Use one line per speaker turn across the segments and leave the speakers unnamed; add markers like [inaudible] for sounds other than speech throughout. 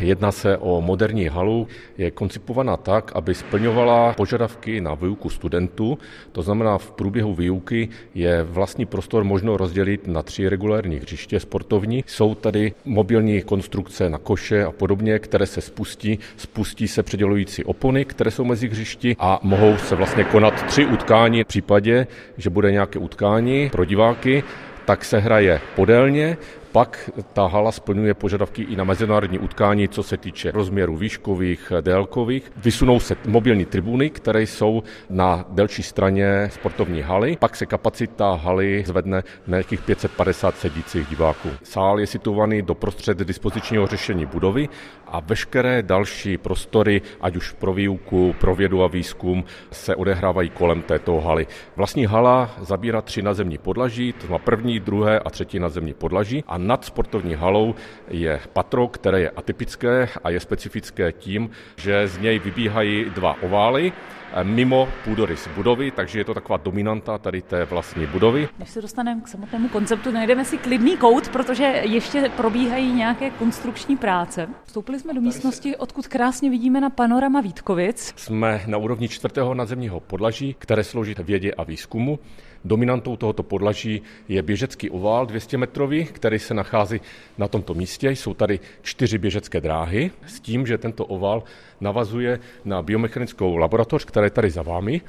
Jedná se o moderní halu, je koncipovaná tak, aby splňovala požadavky na výuku studentů. To znamená, v průběhu výuky je vlastní prostor možno rozdělit na tři regulární hřiště sportovní. Jsou tady mobilní konstrukce na koše a podobně, které se spustí. Spustí se předělující opony, které jsou mezi hřišti a mohou se vlastně konat tři utkání v případě, že bude nějaké utkání pro diváky tak se hraje podélně, pak ta hala splňuje požadavky i na mezinárodní utkání, co se týče rozměru výškových, délkových. Vysunou se mobilní tribuny, které jsou na delší straně sportovní haly. Pak se kapacita haly zvedne na nějakých 550 sedících diváků. Sál je situovaný doprostřed dispozičního řešení budovy a veškeré další prostory, ať už pro výuku, pro vědu a výzkum, se odehrávají kolem této haly. Vlastní hala zabírá tři nazemní podlaží, to znamená první, druhé a třetí nazemní podlaží a nad sportovní halou je patro, které je atypické a je specifické tím, že z něj vybíhají dva ovály, mimo půdorys budovy, takže je to taková dominanta tady té vlastní budovy.
Než se dostaneme k samotnému konceptu, najdeme si klidný kout, protože ještě probíhají nějaké konstrukční práce. Vstoupili jsme do místnosti, odkud krásně vidíme na panorama Vítkovic.
Jsme na úrovni čtvrtého nadzemního podlaží, které slouží vědě a výzkumu. Dominantou tohoto podlaží je běžecký ovál 200 metrový, který se nachází na tomto místě. Jsou tady čtyři běžecké dráhy s tím, že tento oval navazuje na biomechanickou laboratoř, která je tady za vámi.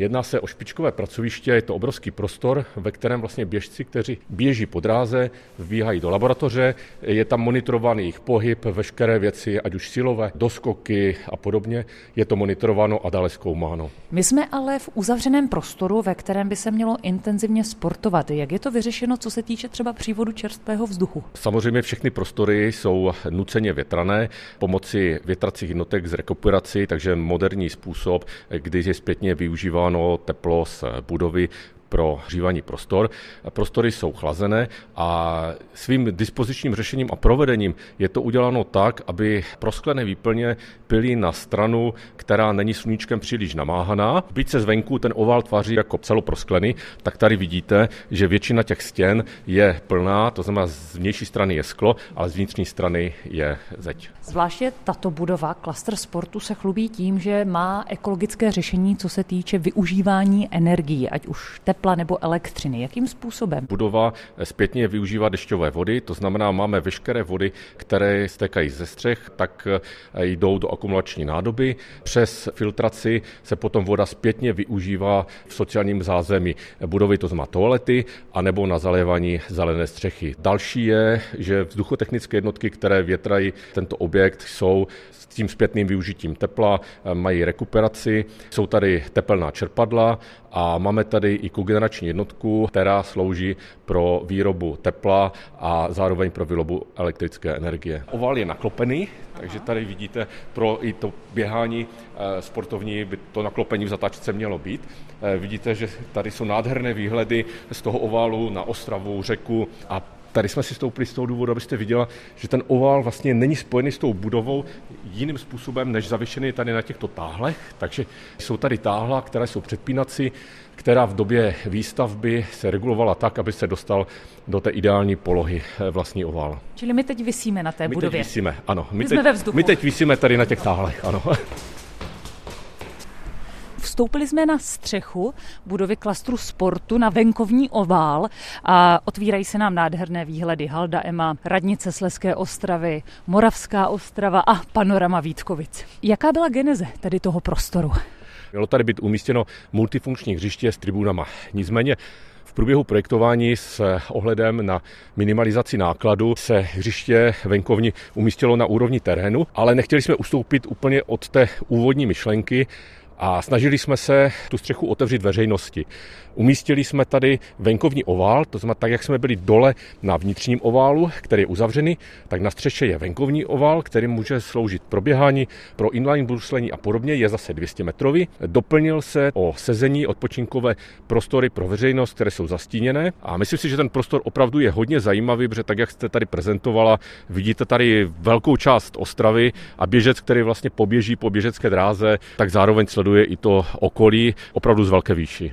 Jedná se o špičkové pracoviště, je to obrovský prostor, ve kterém vlastně běžci, kteří běží po dráze, vbíhají do laboratoře, je tam monitorovaný jejich pohyb, veškeré věci, ať už silové, doskoky a podobně, je to monitorováno a dále zkoumáno.
My jsme ale v uzavřeném prostoru, ve kterém by se mělo intenzivně sportovat. Jak je to vyřešeno, co se týče třeba přívodu čerstvého vzduchu?
Samozřejmě všechny prostory jsou nuceně větrané pomocí větracích jednotek z rekuperací, takže moderní způsob, kdy je zpětně využíván využíváno teplo z budovy pro hřívaní prostor. Prostory jsou chlazené a svým dispozičním řešením a provedením je to uděláno tak, aby prosklené výplně pily na stranu, která není sluníčkem příliš namáhaná. Byť se zvenku ten ovál tváří jako celoprosklený, tak tady vidíte, že většina těch stěn je plná, to znamená z vnější strany je sklo, ale z vnitřní strany je zeď.
Zvláště tato budova, klaster sportu, se chlubí tím, že má ekologické řešení, co se týče využívání energií, ať už tepla tepla nebo elektřiny. Jakým způsobem?
Budova zpětně využívá dešťové vody, to znamená, máme veškeré vody, které stékají ze střech, tak eh, jdou do akumulační nádoby. Přes filtraci se potom voda zpětně využívá v sociálním zázemí budovy, to znamená toalety, anebo na zalévání zelené střechy. Další je, že vzduchotechnické jednotky, které větrají tento objekt, jsou s tím zpětným využitím tepla, eh, mají rekuperaci, jsou tady tepelná čerpadla a máme tady i kogenerační jednotku, která slouží pro výrobu tepla a zároveň pro výrobu elektrické energie. Oval je naklopený, takže tady vidíte pro i to běhání eh, sportovní by to naklopení v zatáčce mělo být. Eh, vidíte, že tady jsou nádherné výhledy z toho oválu na Ostravu, řeku a Tady jsme si stoupili z toho důvodu, abyste viděla, že ten ovál vlastně není spojený s tou budovou jiným způsobem než zavěšený tady na těchto táhlech. Takže jsou tady táhla, které jsou předpínací, která v době výstavby se regulovala tak, aby se dostal do té ideální polohy eh, vlastní ovál.
Čili my teď vysíme na té
my
budově.
My teď vysíme, ano.
My, my,
teď,
jsme ve vzduchu.
my teď vysíme tady na těch táhlech, ano. [laughs]
Vstoupili jsme na střechu budovy klastru sportu na venkovní ovál a otvírají se nám nádherné výhledy Halda Ema, Radnice Sleské ostravy, Moravská ostrava a panorama Vítkovic. Jaká byla geneze tady toho prostoru?
Mělo tady být umístěno multifunkční hřiště s tribunama. Nicméně v průběhu projektování s ohledem na minimalizaci nákladu se hřiště venkovní umístilo na úrovni terénu, ale nechtěli jsme ustoupit úplně od té úvodní myšlenky, a snažili jsme se tu střechu otevřít veřejnosti. Umístili jsme tady venkovní ovál, to znamená tak, jak jsme byli dole na vnitřním oválu, který je uzavřený, tak na střeše je venkovní ovál, který může sloužit pro běhání, pro inline bruslení a podobně, je zase 200 metrový. Doplnil se o sezení odpočinkové prostory pro veřejnost, které jsou zastíněné a myslím si, že ten prostor opravdu je hodně zajímavý, protože tak, jak jste tady prezentovala, vidíte tady velkou část Ostravy a běžec, který vlastně poběží po běžecké dráze, tak zároveň sleduje i to okolí opravdu z velké výši.